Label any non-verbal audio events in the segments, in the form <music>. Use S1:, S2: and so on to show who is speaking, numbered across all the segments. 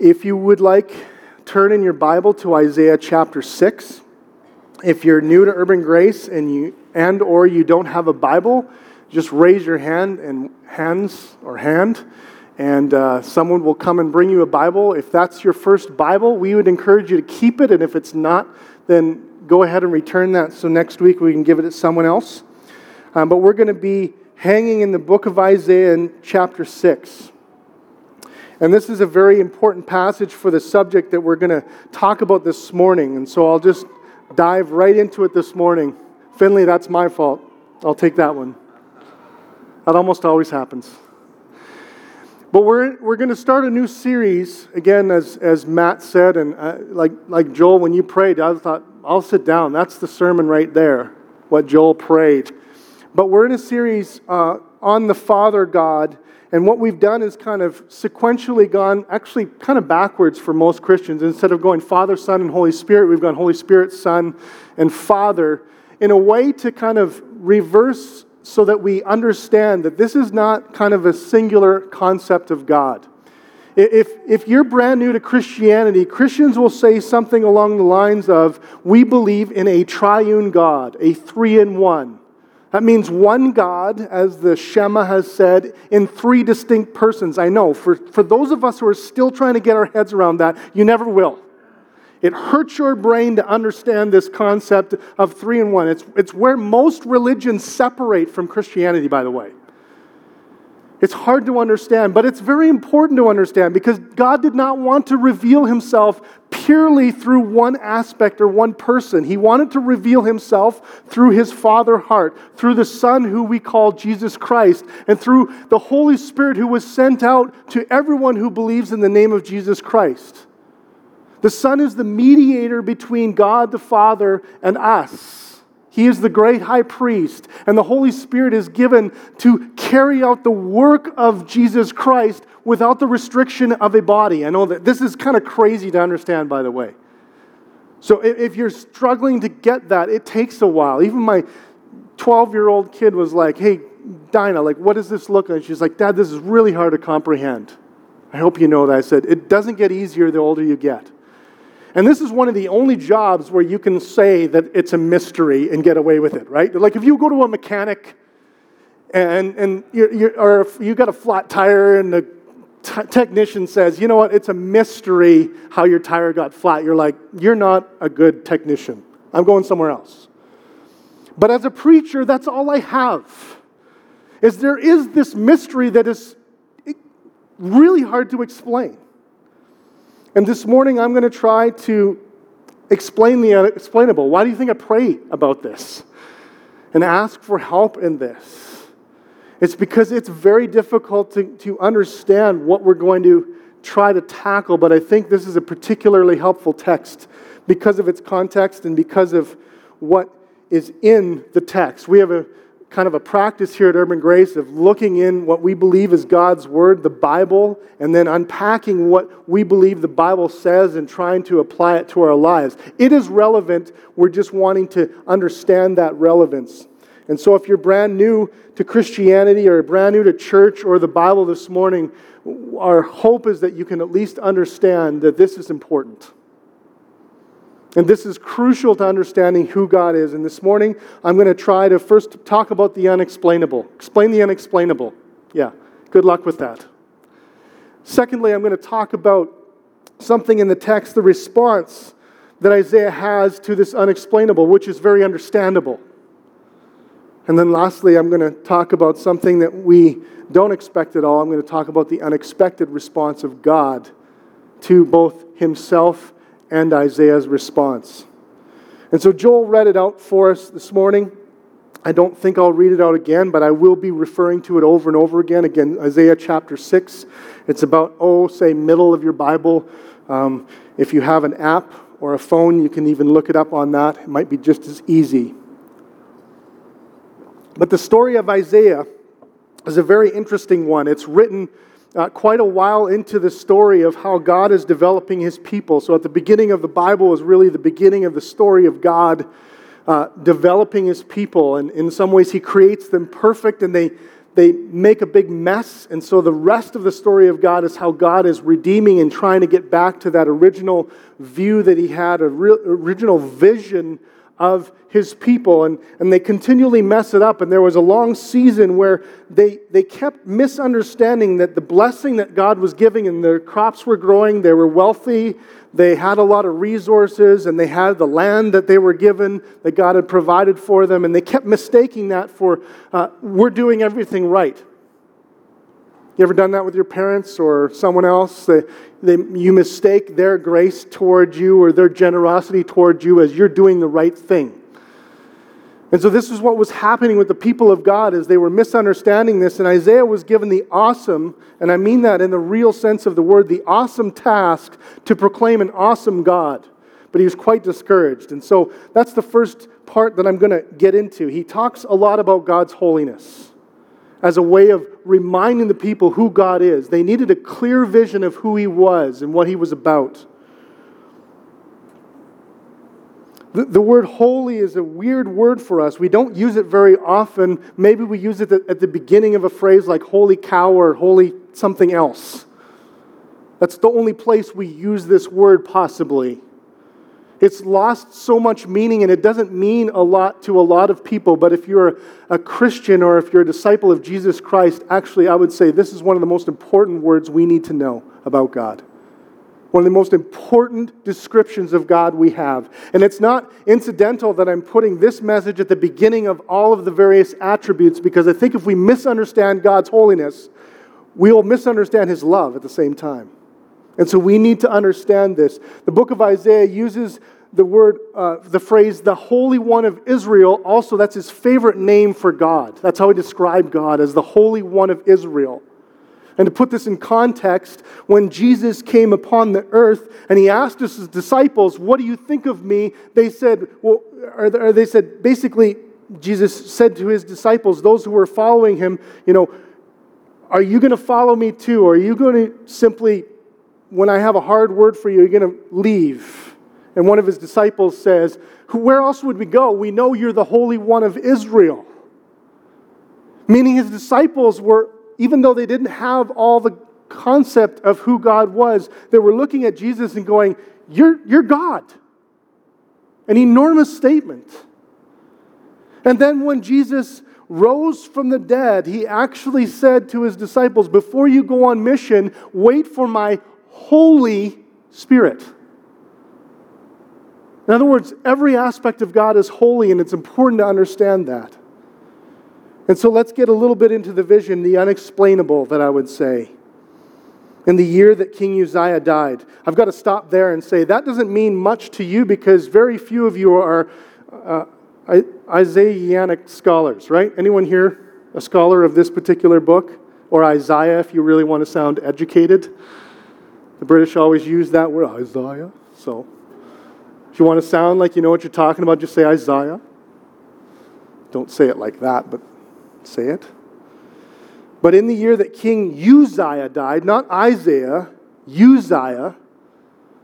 S1: if you would like, turn in your Bible to Isaiah chapter 6. If you're new to Urban Grace and you and or you don't have a Bible, just raise your hand and hands or hand, and uh, someone will come and bring you a Bible. If that's your first Bible, we would encourage you to keep it, and if it's not, then go ahead and return that so next week we can give it to someone else. Um, but we're going to be hanging in the book of Isaiah in chapter 6. And this is a very important passage for the subject that we're going to talk about this morning. And so I'll just dive right into it this morning. Finley, that's my fault. I'll take that one. That almost always happens. But we're, we're going to start a new series, again, as, as Matt said, and uh, like, like Joel, when you prayed, I thought, I'll sit down. That's the sermon right there, what Joel prayed. But we're in a series uh, on the Father God and what we've done is kind of sequentially gone, actually, kind of backwards for most Christians. Instead of going Father, Son, and Holy Spirit, we've gone Holy Spirit, Son, and Father in a way to kind of reverse so that we understand that this is not kind of a singular concept of God. If, if you're brand new to Christianity, Christians will say something along the lines of, We believe in a triune God, a three in one. That means one God, as the Shema has said, in three distinct persons. I know, for, for those of us who are still trying to get our heads around that, you never will. It hurts your brain to understand this concept of three in one. It's, it's where most religions separate from Christianity, by the way. It's hard to understand, but it's very important to understand because God did not want to reveal himself purely through one aspect or one person. He wanted to reveal himself through his Father heart, through the Son who we call Jesus Christ, and through the Holy Spirit who was sent out to everyone who believes in the name of Jesus Christ. The Son is the mediator between God the Father and us. He is the great high priest, and the Holy Spirit is given to carry out the work of Jesus Christ without the restriction of a body. I know that this is kind of crazy to understand, by the way. So if you're struggling to get that, it takes a while. Even my 12 year old kid was like, Hey, Dinah, like, what does this look like? She's like, Dad, this is really hard to comprehend. I hope you know that. I said, It doesn't get easier the older you get. And this is one of the only jobs where you can say that it's a mystery and get away with it, right? Like if you go to a mechanic and, and you're, you're, or if you got a flat tire and the t- technician says, you know what, it's a mystery how your tire got flat, you're like, you're not a good technician. I'm going somewhere else. But as a preacher, that's all I have. Is there is this mystery that is really hard to explain. And this morning, I'm going to try to explain the unexplainable. Why do you think I pray about this and ask for help in this? It's because it's very difficult to, to understand what we're going to try to tackle, but I think this is a particularly helpful text because of its context and because of what is in the text. We have a kind of a practice here at Urban Grace of looking in what we believe is God's Word, the Bible, and then unpacking what we believe the Bible says and trying to apply it to our lives. It is relevant. We're just wanting to understand that relevance. And so, if you're brand new to Christianity or brand new to church or the Bible this morning, our hope is that you can at least understand that this is important. And this is crucial to understanding who God is. And this morning, I'm going to try to first talk about the unexplainable. Explain the unexplainable. Yeah, good luck with that. Secondly, I'm going to talk about something in the text, the response that Isaiah has to this unexplainable, which is very understandable. And then lastly, I'm going to talk about something that we don't expect at all. I'm going to talk about the unexpected response of God to both himself and Isaiah's response. And so Joel read it out for us this morning. I don't think I'll read it out again, but I will be referring to it over and over again. Again, Isaiah chapter 6. It's about, oh, say, middle of your Bible. Um, if you have an app or a phone, you can even look it up on that. It might be just as easy. But the story of Isaiah is a very interesting one. It's written uh, quite a while into the story of how God is developing his people. So, at the beginning of the Bible is really the beginning of the story of God uh, developing his people. And in some ways, he creates them perfect and they, they make a big mess. And so the rest of the story of God is how God is redeeming and trying to get back to that original view that he had, a real, original vision of his people. And, and they continually mess it up. And there was a long season where they, they kept misunderstanding that the blessing that God was giving and their crops were growing, they were wealthy, they had a lot of resources, and they had the land that they were given that God had provided for them. And they kept mistaking that for, uh, we're doing everything right. You ever done that with your parents or someone else? They, they, you mistake their grace toward you or their generosity toward you as you're doing the right thing. And so this is what was happening with the people of God as they were misunderstanding this. And Isaiah was given the awesome, and I mean that in the real sense of the word, the awesome task to proclaim an awesome God. But he was quite discouraged. And so that's the first part that I'm going to get into. He talks a lot about God's holiness as a way of reminding the people who God is. They needed a clear vision of who he was and what he was about. The, the word holy is a weird word for us. We don't use it very often. Maybe we use it at the beginning of a phrase like holy cow or holy something else. That's the only place we use this word, possibly. It's lost so much meaning and it doesn't mean a lot to a lot of people. But if you're a Christian or if you're a disciple of Jesus Christ, actually, I would say this is one of the most important words we need to know about God one of the most important descriptions of God we have. And it's not incidental that I'm putting this message at the beginning of all of the various attributes because I think if we misunderstand God's holiness, we will misunderstand his love at the same time. And so we need to understand this. The book of Isaiah uses the word, uh, the phrase, the Holy One of Israel. Also, that's his favorite name for God. That's how he described God as the Holy One of Israel. And to put this in context, when Jesus came upon the earth and he asked his disciples, What do you think of me? They said, Well, or they said, basically, Jesus said to his disciples, those who were following him, You know, are you going to follow me too? Or are you going to simply, when I have a hard word for you, you're going to leave? And one of his disciples says, Where else would we go? We know you're the Holy One of Israel. Meaning his disciples were even though they didn't have all the concept of who God was, they were looking at Jesus and going, You're, you're God. An enormous statement. And then when Jesus rose from the dead, he actually said to his disciples, Before you go on mission, wait for my Holy Spirit. In other words, every aspect of God is holy, and it's important to understand that. And so let's get a little bit into the vision, the unexplainable, that I would say. In the year that King Uzziah died, I've got to stop there and say that doesn't mean much to you because very few of you are uh, Isaianic scholars, right? Anyone here a scholar of this particular book? Or Isaiah, if you really want to sound educated? The British always use that word, Isaiah. So if you want to sound like you know what you're talking about, just say Isaiah. Don't say it like that, but say it. But in the year that King Uzziah died, not Isaiah, Uzziah,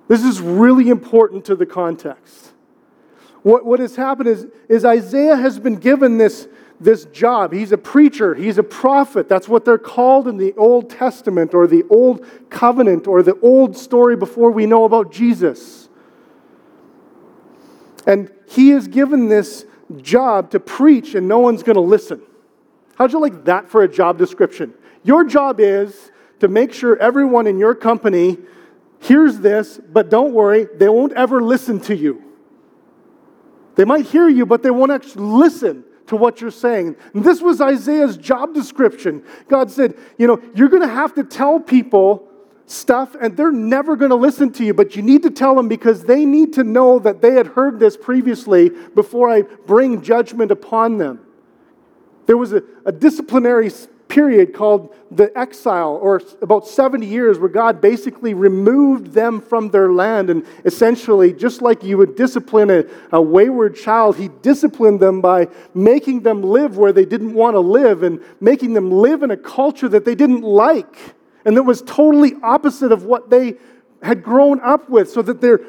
S1: this is really important to the context. What, what has happened is, is Isaiah has been given this, this job. He's a preacher, he's a prophet. That's what they're called in the Old Testament or the Old Covenant or the old story before we know about Jesus. And he is given this job to preach, and no one's going to listen. How'd you like that for a job description? Your job is to make sure everyone in your company hears this, but don't worry, they won't ever listen to you. They might hear you, but they won't actually listen to what you're saying. And this was Isaiah's job description. God said, You know, you're going to have to tell people stuff, and they're never going to listen to you, but you need to tell them because they need to know that they had heard this previously before I bring judgment upon them. There was a, a disciplinary period called the exile, or about 70 years, where God basically removed them from their land. And essentially, just like you would discipline a, a, wayward child, He disciplined them by making them live where they didn't want to live and making them live in a culture that they didn't like and that was totally opposite of what they had grown up with, so that their,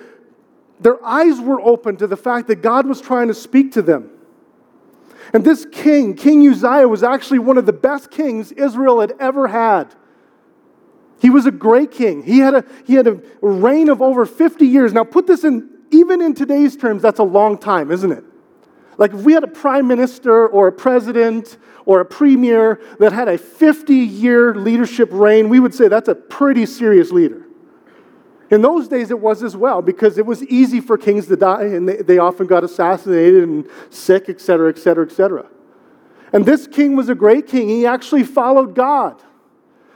S1: their eyes were open to the fact that God was trying to speak to them. And this king, King Uzziah, was actually one of the best kings Israel had ever had. He was a great king. He had a, he had a reign of over 50 years. Now, put this in, even in today's terms, that's a long time, isn't it? Like if we had a prime minister or a president or a premier that had a 50 year leadership reign, we would say that's a pretty serious leader. In those days, it was as well because it was easy for kings to die and they, they often got assassinated and sick, etc., etc., etc. And this king was a great king. He actually followed God.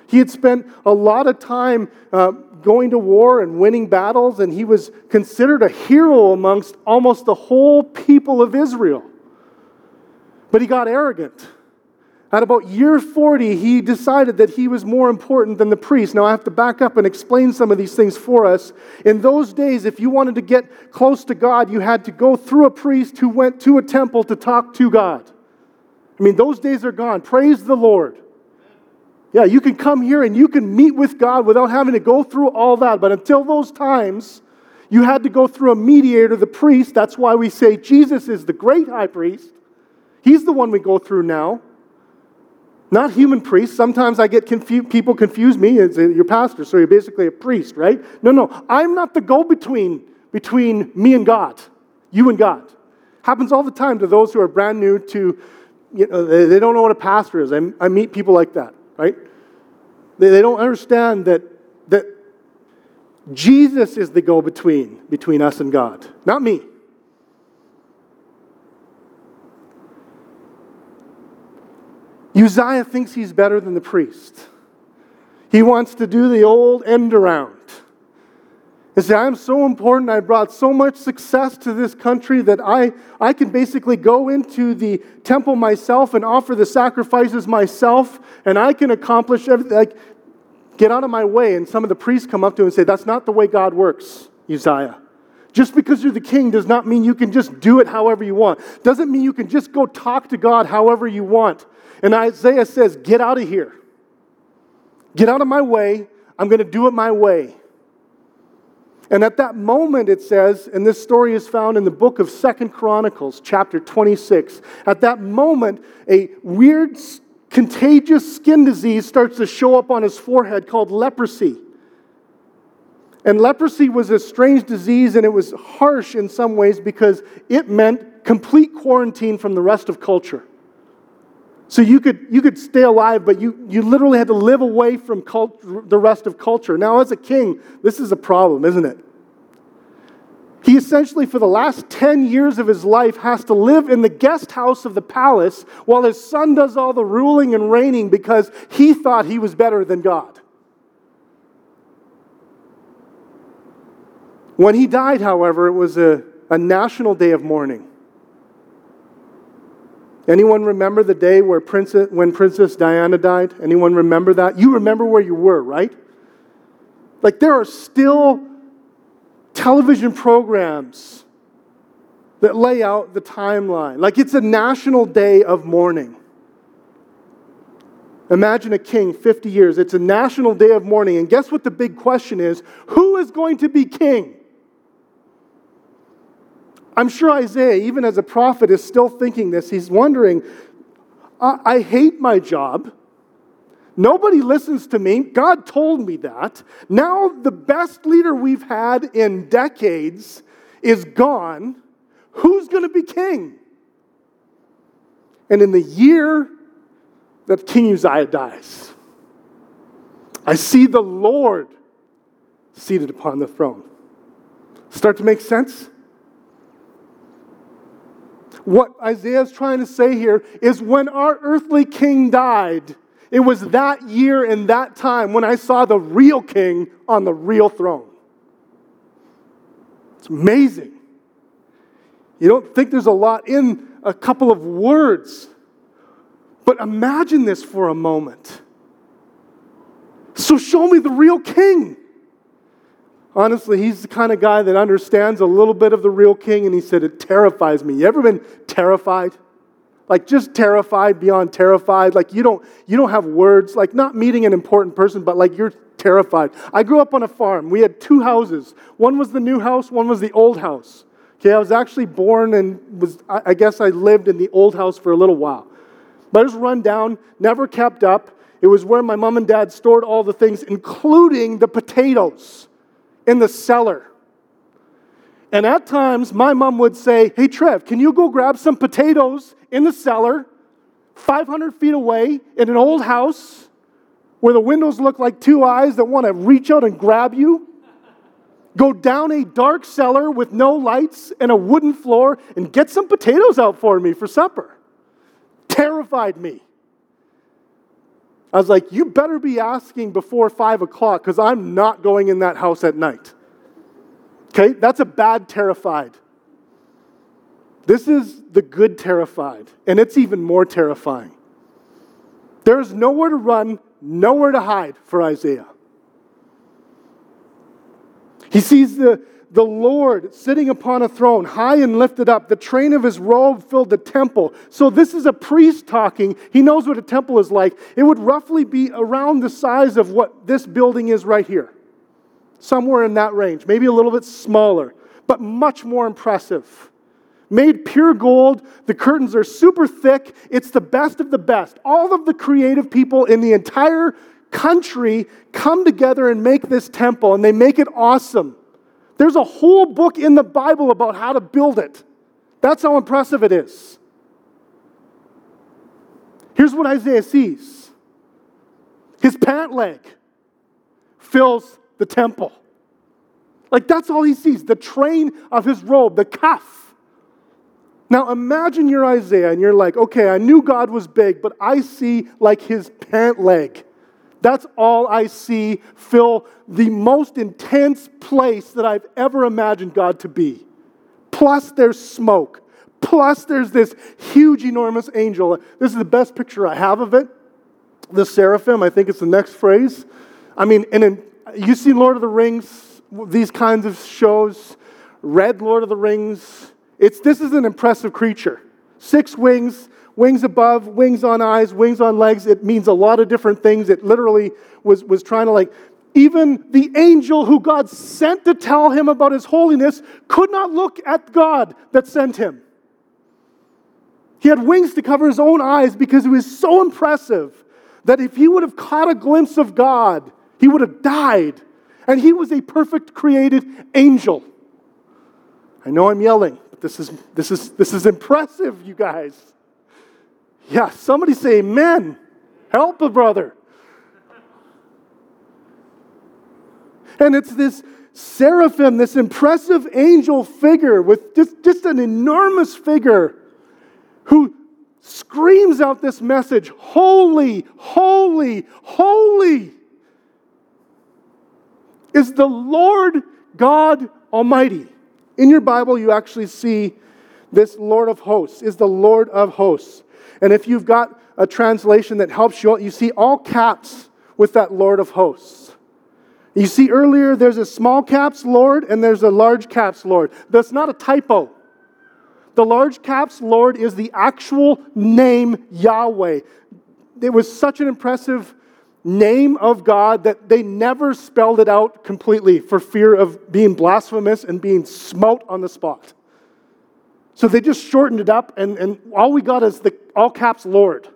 S1: He had spent a lot of time uh, going to war and winning battles, and he was considered a hero amongst almost the whole people of Israel. But he got arrogant. At about year 40, he decided that he was more important than the priest. Now, I have to back up and explain some of these things for us. In those days, if you wanted to get close to God, you had to go through a priest who went to a temple to talk to God. I mean, those days are gone. Praise the Lord. Yeah, you can come here and you can meet with God without having to go through all that. But until those times, you had to go through a mediator, the priest. That's why we say Jesus is the great high priest. He's the one we go through now. Not human priests. Sometimes I get confused, people confuse me as uh, your pastor, so you're basically a priest, right? No, no, I'm not the go between between me and God, you and God. Happens all the time to those who are brand new to, you know, they, they don't know what a pastor is. I, I meet people like that, right? They, they don't understand that, that Jesus is the go between between us and God, not me. Uzziah thinks he's better than the priest. He wants to do the old end around. He say, I'm so important, I brought so much success to this country that I, I can basically go into the temple myself and offer the sacrifices myself, and I can accomplish everything. Like, get out of my way. And some of the priests come up to him and say, That's not the way God works, Uzziah. Just because you're the king does not mean you can just do it however you want. Doesn't mean you can just go talk to God however you want. And Isaiah says, Get out of here. Get out of my way. I'm going to do it my way. And at that moment, it says, and this story is found in the book of Second Chronicles, chapter 26. At that moment, a weird, contagious skin disease starts to show up on his forehead called leprosy. And leprosy was a strange disease, and it was harsh in some ways because it meant complete quarantine from the rest of culture. So you could, you could stay alive, but you, you literally had to live away from cult, the rest of culture. Now, as a king, this is a problem, isn't it? He essentially, for the last 10 years of his life, has to live in the guest house of the palace while his son does all the ruling and reigning because he thought he was better than God. When he died, however, it was a, a national day of mourning. Anyone remember the day where Princess, when Princess Diana died? Anyone remember that? You remember where you were, right? Like there are still television programs that lay out the timeline. Like it's a national day of mourning. Imagine a king 50 years. It's a national day of mourning. And guess what the big question is? Who is going to be king? I'm sure Isaiah, even as a prophet, is still thinking this. He's wondering, I, I hate my job. Nobody listens to me. God told me that. Now, the best leader we've had in decades is gone. Who's going to be king? And in the year that King Uzziah dies, I see the Lord seated upon the throne. Start to make sense? What Isaiah is trying to say here is when our earthly king died, it was that year and that time when I saw the real king on the real throne. It's amazing. You don't think there's a lot in a couple of words, but imagine this for a moment. So, show me the real king. Honestly, he's the kind of guy that understands a little bit of the real king, and he said, It terrifies me. You ever been terrified? Like just terrified beyond terrified. Like you don't you don't have words, like not meeting an important person, but like you're terrified. I grew up on a farm. We had two houses. One was the new house, one was the old house. Okay, I was actually born and was, I guess I lived in the old house for a little while. But it was run down, never kept up. It was where my mom and dad stored all the things, including the potatoes in the cellar. And at times, my mom would say, Hey, Trev, can you go grab some potatoes in the cellar, 500 feet away, in an old house where the windows look like two eyes that want to reach out and grab you? Go down a dark cellar with no lights and a wooden floor and get some potatoes out for me for supper. Terrified me. I was like, You better be asking before five o'clock because I'm not going in that house at night. Okay, that's a bad terrified. This is the good terrified, and it's even more terrifying. There is nowhere to run, nowhere to hide for Isaiah. He sees the, the Lord sitting upon a throne, high and lifted up. The train of his robe filled the temple. So, this is a priest talking. He knows what a temple is like. It would roughly be around the size of what this building is right here, somewhere in that range, maybe a little bit smaller, but much more impressive. Made pure gold, the curtains are super thick. It's the best of the best. All of the creative people in the entire country come together and make this temple, and they make it awesome. There's a whole book in the Bible about how to build it. That's how impressive it is. Here's what Isaiah sees his pant leg fills the temple. Like that's all he sees the train of his robe, the cuff. Now imagine you're Isaiah and you're like, okay, I knew God was big, but I see like his pant leg. That's all I see fill the most intense place that I've ever imagined God to be. Plus, there's smoke. Plus, there's this huge, enormous angel. This is the best picture I have of it. The seraphim, I think it's the next phrase. I mean, and in, you see Lord of the Rings, these kinds of shows, read Lord of the Rings. It's, this is an impressive creature. Six wings, wings above, wings on eyes, wings on legs. It means a lot of different things. It literally was, was trying to like, even the angel who God sent to tell him about his holiness could not look at God that sent him. He had wings to cover his own eyes because he was so impressive that if he would have caught a glimpse of God, he would have died. And he was a perfect created angel. I know I'm yelling, but this is, this is, this is impressive, you guys. Yeah, somebody say amen. Help a brother. And it's this seraphim, this impressive angel figure with just, just an enormous figure who screams out this message Holy, holy, holy is the Lord God Almighty. In your Bible, you actually see this Lord of hosts, is the Lord of hosts. And if you've got a translation that helps you, you see all caps with that Lord of hosts. You see earlier there's a small caps Lord and there's a large caps Lord. That's not a typo. The large caps Lord is the actual name Yahweh. It was such an impressive name of God that they never spelled it out completely for fear of being blasphemous and being smote on the spot. So they just shortened it up, and, and all we got is the all caps Lord.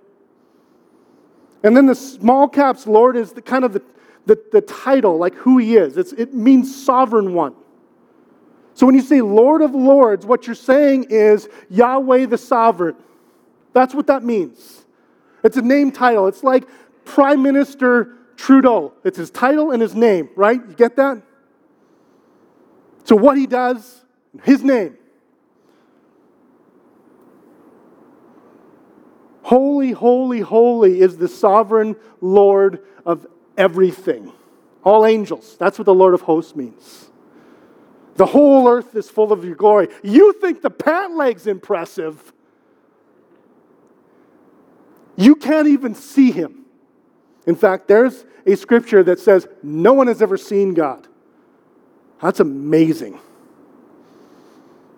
S1: And then the small caps Lord is the kind of the, the, the title, like who he is. It's, it means sovereign one. So when you say Lord of Lords, what you're saying is Yahweh the sovereign. That's what that means. It's a name title. It's like Prime Minister Trudeau. It's his title and his name, right? You get that? So what he does, his name. Holy, holy, holy is the sovereign Lord of everything. All angels. That's what the Lord of hosts means. The whole earth is full of your glory. You think the pant leg's impressive. You can't even see him. In fact, there's a scripture that says no one has ever seen God. That's amazing.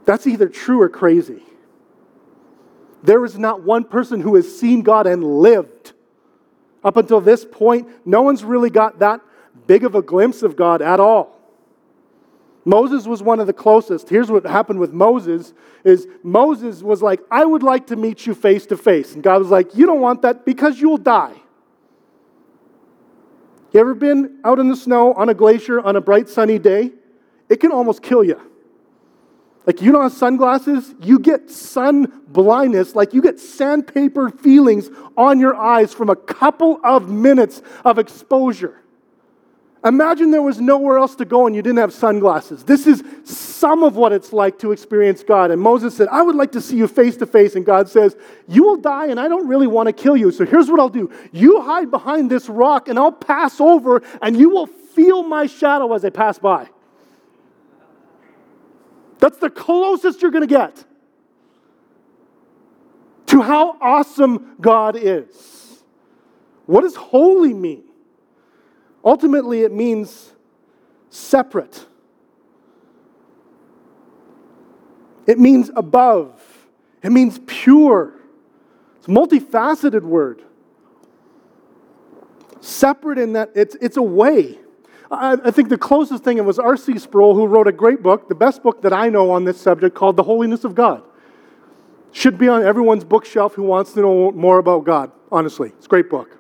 S1: That's either true or crazy. There is not one person who has seen God and lived. Up until this point, no one's really got that big of a glimpse of God at all. Moses was one of the closest. Here's what happened with Moses is Moses was like, "I would like to meet you face to face." And God was like, "You don't want that because you will die." You ever been out in the snow on a glacier on a bright sunny day? It can almost kill you. Like you don't have sunglasses, you get sun blindness, like you get sandpaper feelings on your eyes from a couple of minutes of exposure. Imagine there was nowhere else to go and you didn't have sunglasses. This is some of what it's like to experience God. And Moses said, I would like to see you face to face. And God says, You will die, and I don't really want to kill you. So here's what I'll do you hide behind this rock, and I'll pass over, and you will feel my shadow as I pass by. That's the closest you're going to get to how awesome God is. What does holy mean? Ultimately, it means separate. It means above. It means pure. It's a multifaceted word. Separate in that it's, it's a way. I, I think the closest thing, it was R.C. Sproul who wrote a great book, the best book that I know on this subject, called The Holiness of God. Should be on everyone's bookshelf who wants to know more about God, honestly. It's a great book.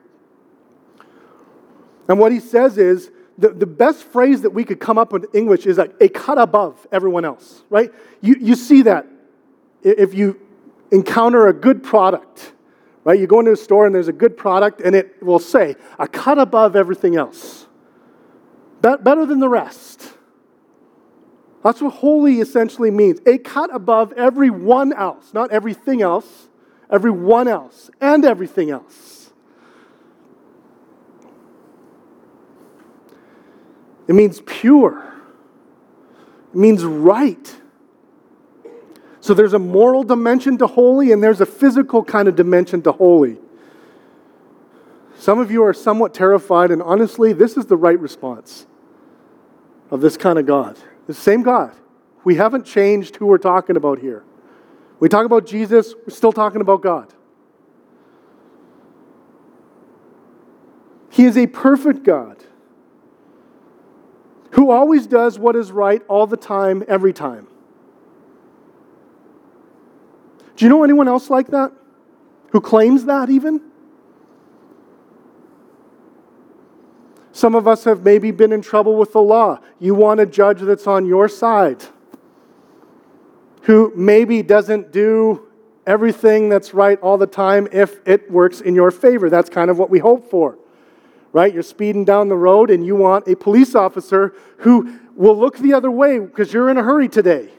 S1: And what he says is the, the best phrase that we could come up with in English is like a cut above everyone else, right? You, you see that if you encounter a good product, right? You go into a store and there's a good product and it will say a cut above everything else, better than the rest. That's what holy essentially means. A cut above everyone else, not everything else, everyone else, and everything else. It means pure. It means right. So there's a moral dimension to holy and there's a physical kind of dimension to holy. Some of you are somewhat terrified, and honestly, this is the right response of this kind of God. The same God. We haven't changed who we're talking about here. We talk about Jesus, we're still talking about God. He is a perfect God who always does what is right all the time, every time. Do you know anyone else like that? Who claims that even? Some of us have maybe been in trouble with the law. You want a judge that's on your side, who maybe doesn't do everything that's right all the time if it works in your favor. That's kind of what we hope for right? You're speeding down the road and you want a police officer who will look the other way because you're in a hurry today.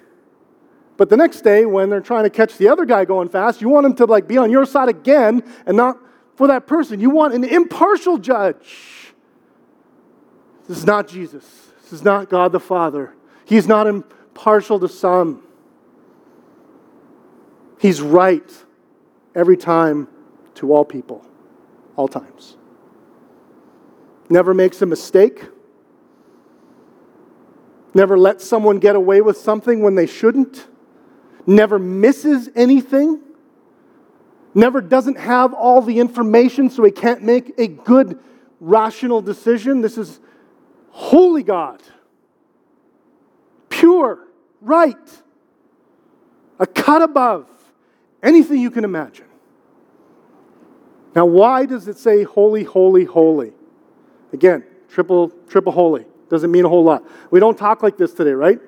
S1: But the next day, when they're trying to catch the other guy going fast, you want him to like be on your side again and not for that person. You want an impartial judge. This is not Jesus. This is not God the Father. He's not impartial to some. He's right every time to all people, all times never makes a mistake, never lets someone get away with something when they shouldn't, never misses anything, never doesn't have all the information so he can't make a good, rational decision. This is holy God, pure, right, a cut above anything you can imagine. Now, why does it say holy, holy, holy? Again, triple, triple holy. Doesn't mean a whole lot. We don't talk like this today, right?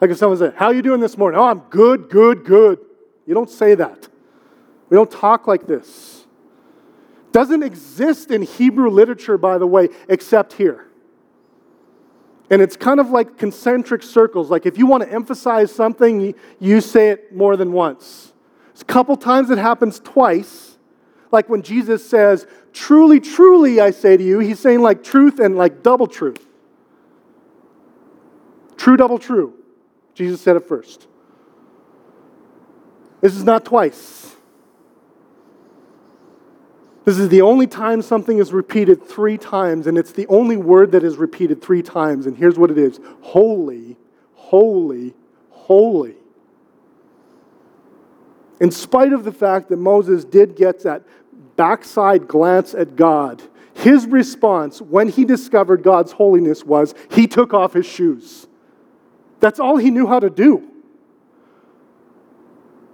S1: Like if someone said, How are you doing this morning? Oh, I'm good, good, good. You don't say that. We don't talk like this. Doesn't exist in Hebrew literature, by the way, except here. And it's kind of like concentric circles. Like if you want to emphasize something, you say it more than once. a couple times it happens twice like when Jesus says, Truly, truly, I say to you, he's saying like truth and like double truth. True, double true. Jesus said it first. This is not twice. This is the only time something is repeated three times, and it's the only word that is repeated three times. And here's what it is Holy, holy, holy. In spite of the fact that Moses did get that backside glance at God, his response when he discovered God's holiness was he took off his shoes. That's all he knew how to do.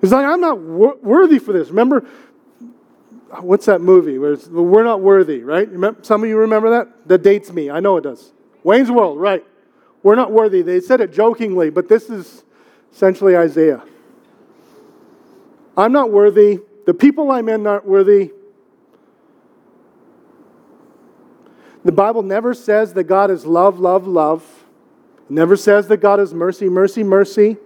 S1: He's like, I'm not wor- worthy for this. Remember, what's that movie where we're not worthy, right? Some of you remember that? That dates me. I know it does. Wayne's World, right. We're not worthy. They said it jokingly, but this is essentially Isaiah. I'm not worthy. The people I'm in aren't worthy. The Bible never says that God is love, love, love. Never says that God is mercy, mercy, mercy.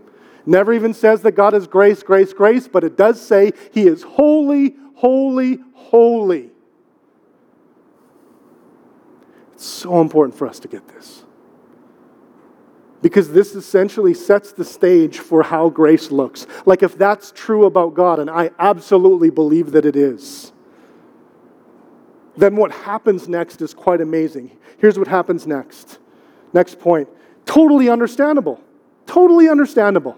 S1: Never even says that God is grace, grace, grace, but it does say He is holy, holy, holy. It's so important for us to get this. Because this essentially sets the stage for how grace looks. Like, if that's true about God, and I absolutely believe that it is, then what happens next is quite amazing. Here's what happens next. Next point. Totally understandable. Totally understandable.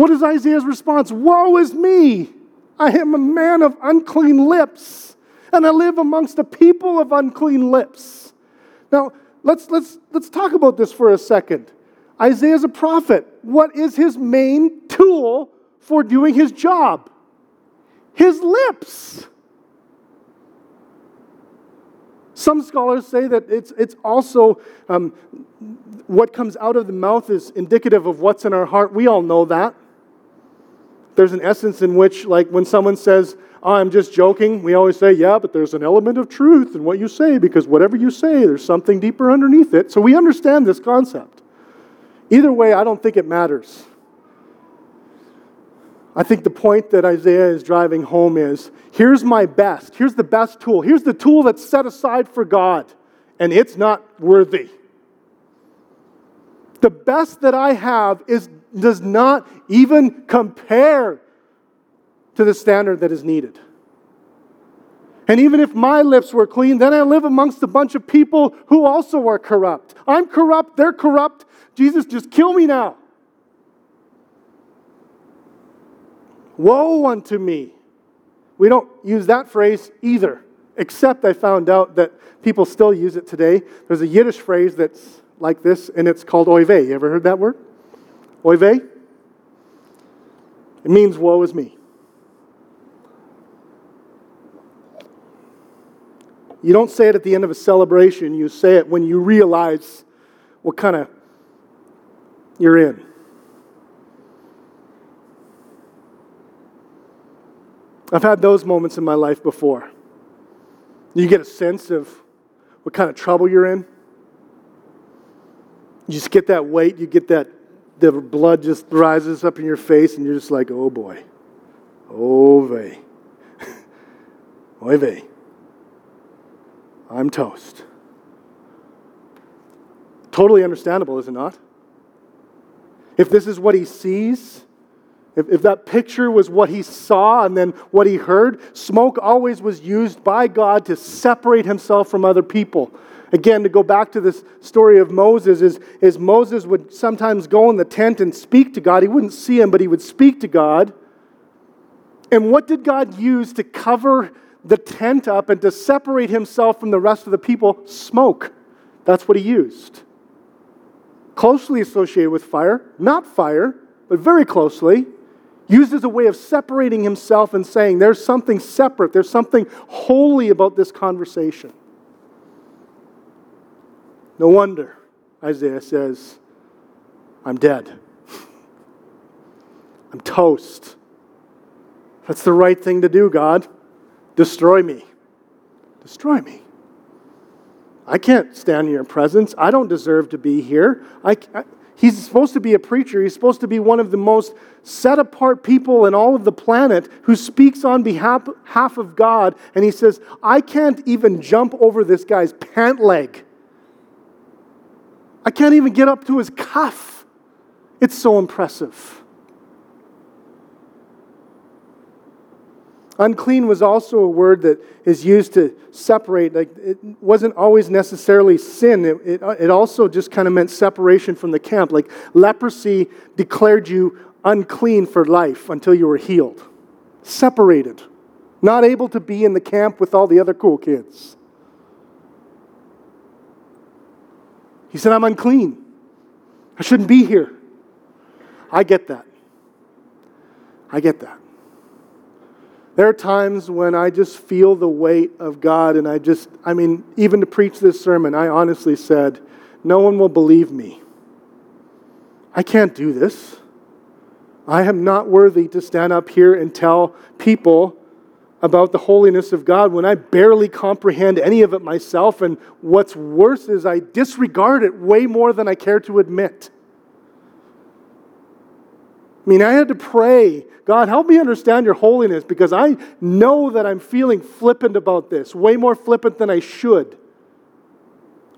S1: What is Isaiah's response? Woe is me! I am a man of unclean lips, and I live amongst a people of unclean lips. Now, let's, let's, let's talk about this for a second. Isaiah is a prophet. What is his main tool for doing his job? His lips. Some scholars say that it's, it's also um, what comes out of the mouth is indicative of what's in our heart. We all know that. There's an essence in which, like, when someone says, oh, I'm just joking, we always say, yeah, but there's an element of truth in what you say because whatever you say, there's something deeper underneath it. So we understand this concept. Either way, I don't think it matters. I think the point that Isaiah is driving home is here's my best. Here's the best tool. Here's the tool that's set aside for God, and it's not worthy. The best that I have is, does not even compare to the standard that is needed. And even if my lips were clean, then I live amongst a bunch of people who also are corrupt. I'm corrupt, they're corrupt. Jesus, just kill me now. Woe unto me. We don't use that phrase either, except I found out that people still use it today. There's a Yiddish phrase that's like this, and it's called oy. You ever heard that word? Oy? It means woe is me. You don't say it at the end of a celebration, you say it when you realize what kind of you're in. I've had those moments in my life before. You get a sense of what kind of trouble you're in. You just get that weight, you get that, the blood just rises up in your face, and you're just like, oh boy. Oh vey. <laughs> Oy vey. I'm toast. Totally understandable, is it not? If this is what he sees, if, if that picture was what he saw and then what he heard, smoke always was used by God to separate himself from other people. Again, to go back to this story of Moses, is, is Moses would sometimes go in the tent and speak to God. He wouldn't see him, but he would speak to God. And what did God use to cover the tent up and to separate himself from the rest of the people? Smoke. That's what he used. Closely associated with fire, not fire, but very closely used as a way of separating himself and saying, there's something separate, there's something holy about this conversation. No wonder Isaiah says, I'm dead. <laughs> I'm toast. That's the right thing to do, God. Destroy me. Destroy me. I can't stand in your presence. I don't deserve to be here. I, I, He's supposed to be a preacher. He's supposed to be one of the most set apart people in all of the planet who speaks on behalf, half of God. And he says, I can't even jump over this guy's pant leg. I can't even get up to his cuff. It's so impressive. Unclean was also a word that is used to separate. Like it wasn't always necessarily sin. It, it, it also just kind of meant separation from the camp. Like leprosy declared you unclean for life until you were healed. Separated. Not able to be in the camp with all the other cool kids. He said, I'm unclean. I shouldn't be here. I get that. I get that. There are times when I just feel the weight of God, and I just, I mean, even to preach this sermon, I honestly said, No one will believe me. I can't do this. I am not worthy to stand up here and tell people about the holiness of God when I barely comprehend any of it myself. And what's worse is I disregard it way more than I care to admit. I mean, I had to pray, God, help me understand your holiness because I know that I'm feeling flippant about this, way more flippant than I should.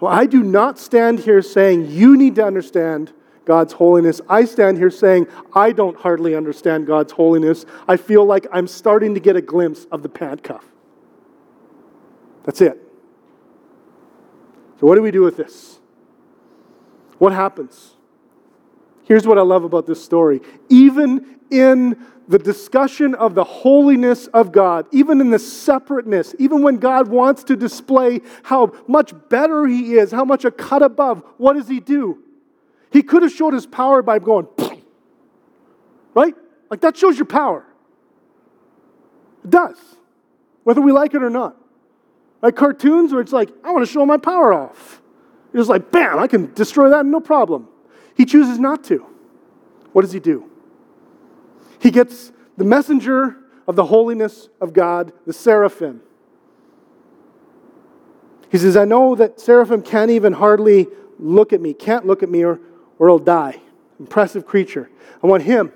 S1: Well, I do not stand here saying you need to understand God's holiness. I stand here saying, I don't hardly understand God's holiness. I feel like I'm starting to get a glimpse of the pant cuff. That's it. So, what do we do with this? What happens? Here's what I love about this story. Even in the discussion of the holiness of God, even in the separateness, even when God wants to display how much better He is, how much a cut above, what does He do? He could have showed his power by going, <sniffs> right? Like that shows your power. It does, whether we like it or not. Like cartoons where it's like, I want to show my power off. Just like, bam, I can destroy that no problem. He chooses not to. What does he do? He gets the messenger of the holiness of God, the seraphim. He says, I know that seraphim can't even hardly look at me, can't look at me or, or he'll die. Impressive creature. I want him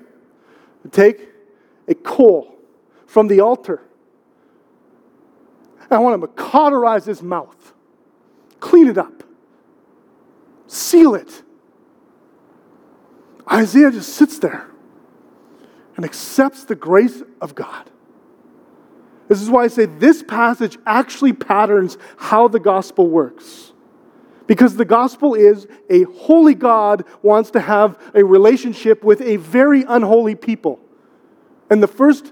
S1: to take a coal from the altar. I want him to cauterize his mouth, clean it up, seal it. Isaiah just sits there and accepts the grace of God. This is why I say this passage actually patterns how the gospel works. Because the gospel is a holy God wants to have a relationship with a very unholy people. And the first,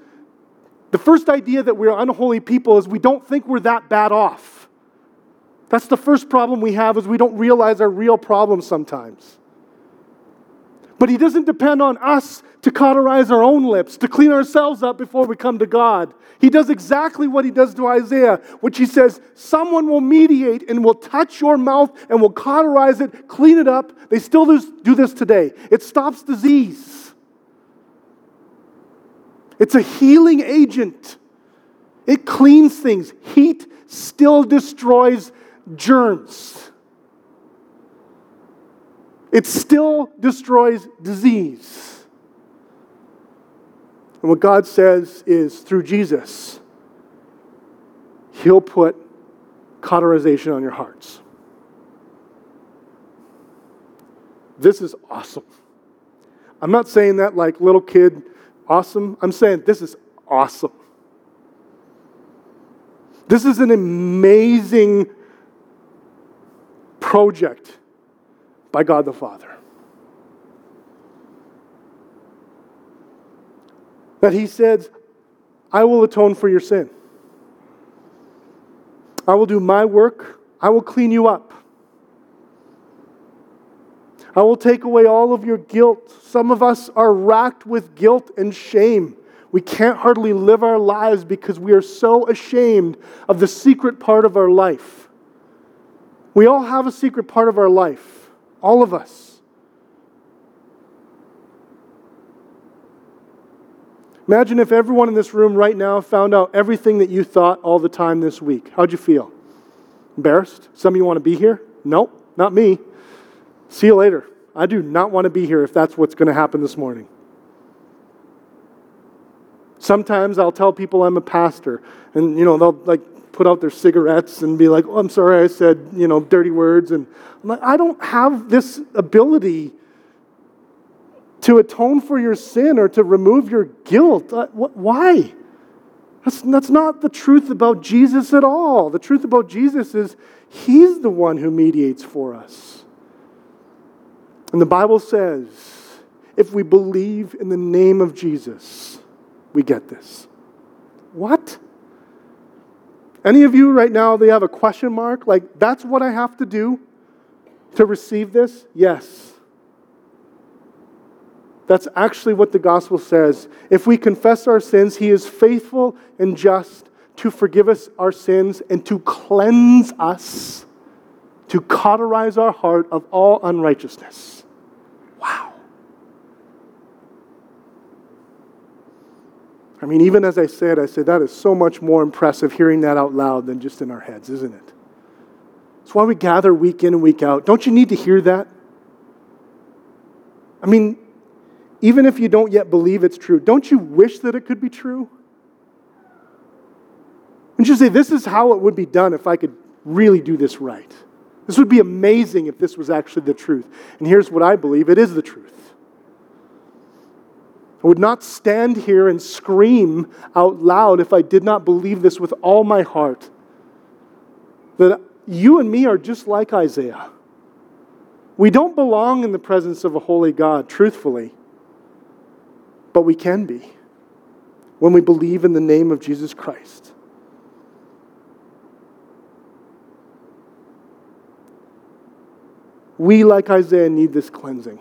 S1: the first idea that we're unholy people is we don't think we're that bad off. That's the first problem we have is we don't realize our real problems sometimes. But he doesn't depend on us to cauterize our own lips, to clean ourselves up before we come to God. He does exactly what he does to Isaiah, which he says, Someone will mediate and will touch your mouth and will cauterize it, clean it up. They still do this today. It stops disease, it's a healing agent. It cleans things. Heat still destroys germs. It still destroys disease. And what God says is through Jesus, He'll put cauterization on your hearts. This is awesome. I'm not saying that like little kid awesome. I'm saying this is awesome. This is an amazing project by God the Father. That He says, I will atone for your sin. I will do my work. I will clean you up. I will take away all of your guilt. Some of us are racked with guilt and shame. We can't hardly live our lives because we are so ashamed of the secret part of our life. We all have a secret part of our life. All of us. Imagine if everyone in this room right now found out everything that you thought all the time this week. How'd you feel? Embarrassed? Some of you want to be here? Nope, not me. See you later. I do not want to be here if that's what's going to happen this morning. Sometimes I'll tell people I'm a pastor, and you know they'll like put out their cigarettes and be like, oh, I'm sorry I said, you know, dirty words. And I'm like, I don't have this ability to atone for your sin or to remove your guilt. Uh, why? That's, that's not the truth about Jesus at all. The truth about Jesus is he's the one who mediates for us. And the Bible says if we believe in the name of Jesus, we get this. What? Any of you right now, they have a question mark? Like, that's what I have to do to receive this? Yes. That's actually what the gospel says. If we confess our sins, he is faithful and just to forgive us our sins and to cleanse us, to cauterize our heart of all unrighteousness. I mean, even as I said, I said that is so much more impressive hearing that out loud than just in our heads, isn't it? That's why we gather week in and week out. Don't you need to hear that? I mean, even if you don't yet believe it's true, don't you wish that it could be true? And you say, This is how it would be done if I could really do this right. This would be amazing if this was actually the truth. And here's what I believe it is the truth. I would not stand here and scream out loud if I did not believe this with all my heart. That you and me are just like Isaiah. We don't belong in the presence of a holy God, truthfully, but we can be when we believe in the name of Jesus Christ. We, like Isaiah, need this cleansing.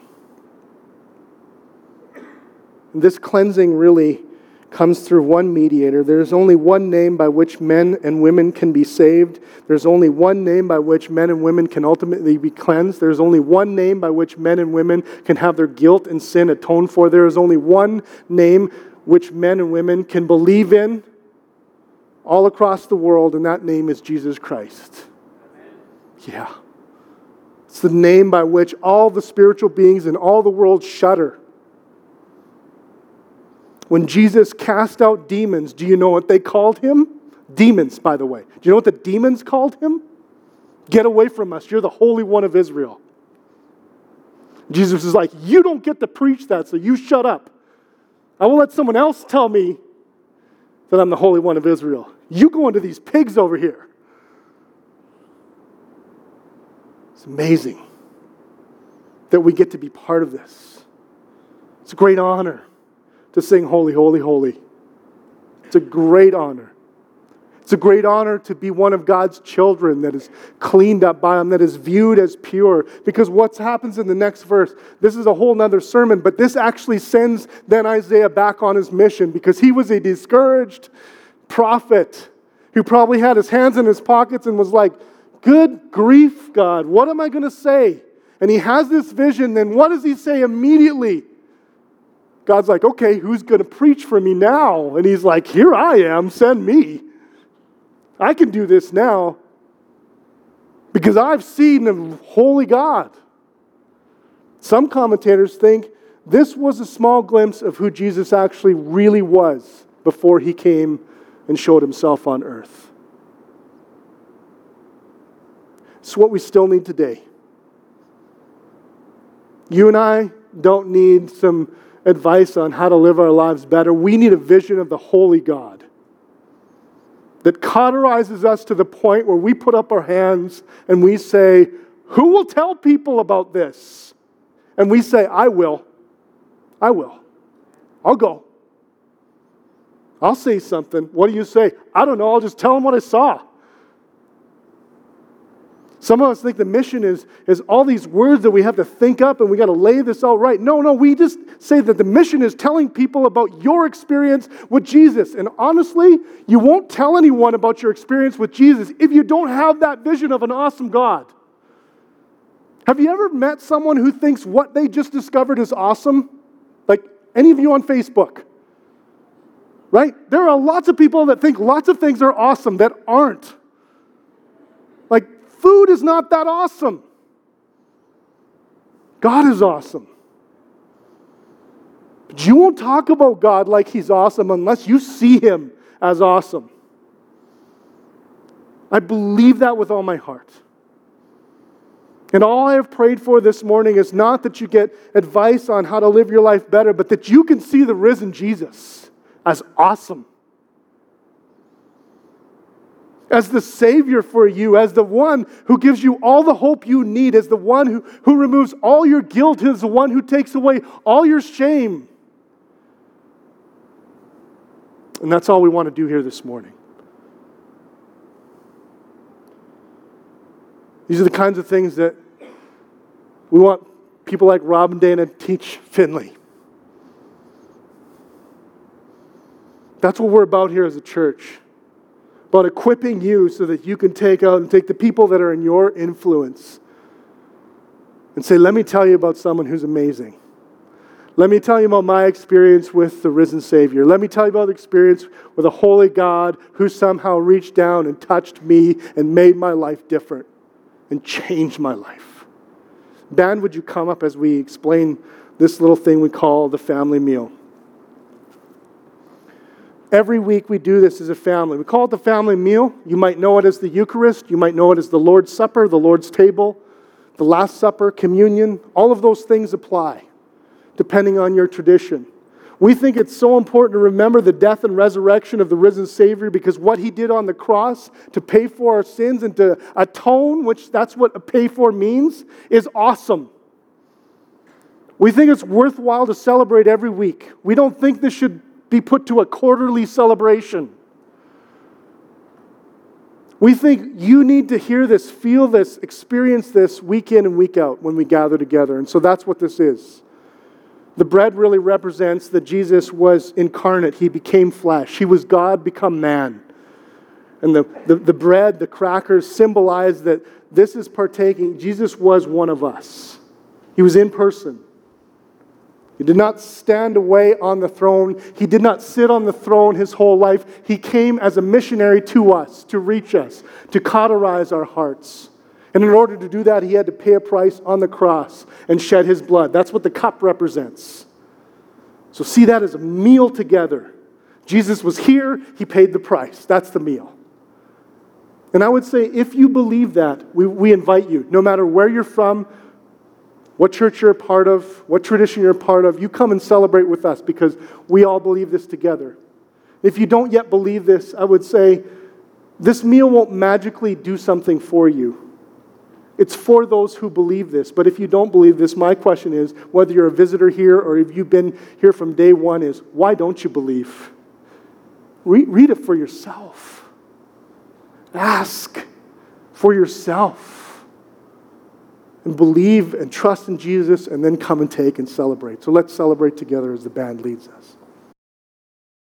S1: This cleansing really comes through one mediator. There's only one name by which men and women can be saved. There's only one name by which men and women can ultimately be cleansed. There's only one name by which men and women can have their guilt and sin atoned for. There is only one name which men and women can believe in all across the world, and that name is Jesus Christ. Yeah. It's the name by which all the spiritual beings in all the world shudder. When Jesus cast out demons, do you know what they called him? Demons, by the way. Do you know what the demons called him? Get away from us. You're the Holy One of Israel. Jesus is like, You don't get to preach that, so you shut up. I will let someone else tell me that I'm the Holy One of Israel. You go into these pigs over here. It's amazing that we get to be part of this. It's a great honor to sing Holy, Holy, Holy. It's a great honor. It's a great honor to be one of God's children that is cleaned up by Him, that is viewed as pure. Because what happens in the next verse, this is a whole nother sermon, but this actually sends then Isaiah back on his mission because he was a discouraged prophet who probably had his hands in his pockets and was like, Good grief, God, what am I going to say? And he has this vision, then what does he say immediately? God's like, okay, who's going to preach for me now? And he's like, here I am, send me. I can do this now because I've seen the holy God. Some commentators think this was a small glimpse of who Jesus actually really was before he came and showed himself on earth. It's what we still need today. You and I don't need some advice on how to live our lives better. We need a vision of the Holy God that cauterizes us to the point where we put up our hands and we say, Who will tell people about this? And we say, I will. I will. I'll go. I'll say something. What do you say? I don't know. I'll just tell them what I saw. Some of us think the mission is, is all these words that we have to think up and we got to lay this out right. No, no, we just say that the mission is telling people about your experience with Jesus. And honestly, you won't tell anyone about your experience with Jesus if you don't have that vision of an awesome God. Have you ever met someone who thinks what they just discovered is awesome? Like any of you on Facebook? Right? There are lots of people that think lots of things are awesome that aren't. Food is not that awesome. God is awesome. But you won't talk about God like He's awesome unless you see Him as awesome. I believe that with all my heart. And all I have prayed for this morning is not that you get advice on how to live your life better, but that you can see the risen Jesus as awesome as the Savior for you, as the one who gives you all the hope you need, as the one who, who removes all your guilt, as the one who takes away all your shame. And that's all we want to do here this morning. These are the kinds of things that we want people like Rob and Dana teach Finley. That's what we're about here as a church. About equipping you so that you can take out and take the people that are in your influence and say, Let me tell you about someone who's amazing. Let me tell you about my experience with the risen Savior. Let me tell you about the experience with a holy God who somehow reached down and touched me and made my life different and changed my life. Band, would you come up as we explain this little thing we call the family meal? Every week we do this as a family. We call it the family meal. You might know it as the Eucharist, you might know it as the Lord's Supper, the Lord's table, the Last Supper, communion. All of those things apply depending on your tradition. We think it's so important to remember the death and resurrection of the risen Savior because what he did on the cross to pay for our sins and to atone, which that's what a pay for means, is awesome. We think it's worthwhile to celebrate every week. We don't think this should be put to a quarterly celebration. We think you need to hear this, feel this, experience this week in and week out when we gather together. And so that's what this is. The bread really represents that Jesus was incarnate. He became flesh. He was God become man. And the, the, the bread, the crackers symbolize that this is partaking. Jesus was one of us, He was in person. He did not stand away on the throne. He did not sit on the throne his whole life. He came as a missionary to us, to reach us, to cauterize our hearts. And in order to do that, he had to pay a price on the cross and shed his blood. That's what the cup represents. So see that as a meal together. Jesus was here, he paid the price. That's the meal. And I would say, if you believe that, we, we invite you, no matter where you're from, what church you're a part of, what tradition you're a part of, you come and celebrate with us because we all believe this together. If you don't yet believe this, I would say this meal won't magically do something for you. It's for those who believe this. But if you don't believe this, my question is whether you're a visitor here or if you've been here from day one, is why don't you believe? Read, read it for yourself. Ask for yourself. And believe and trust in Jesus, and then come and take and celebrate. So let's celebrate together as the band leads us.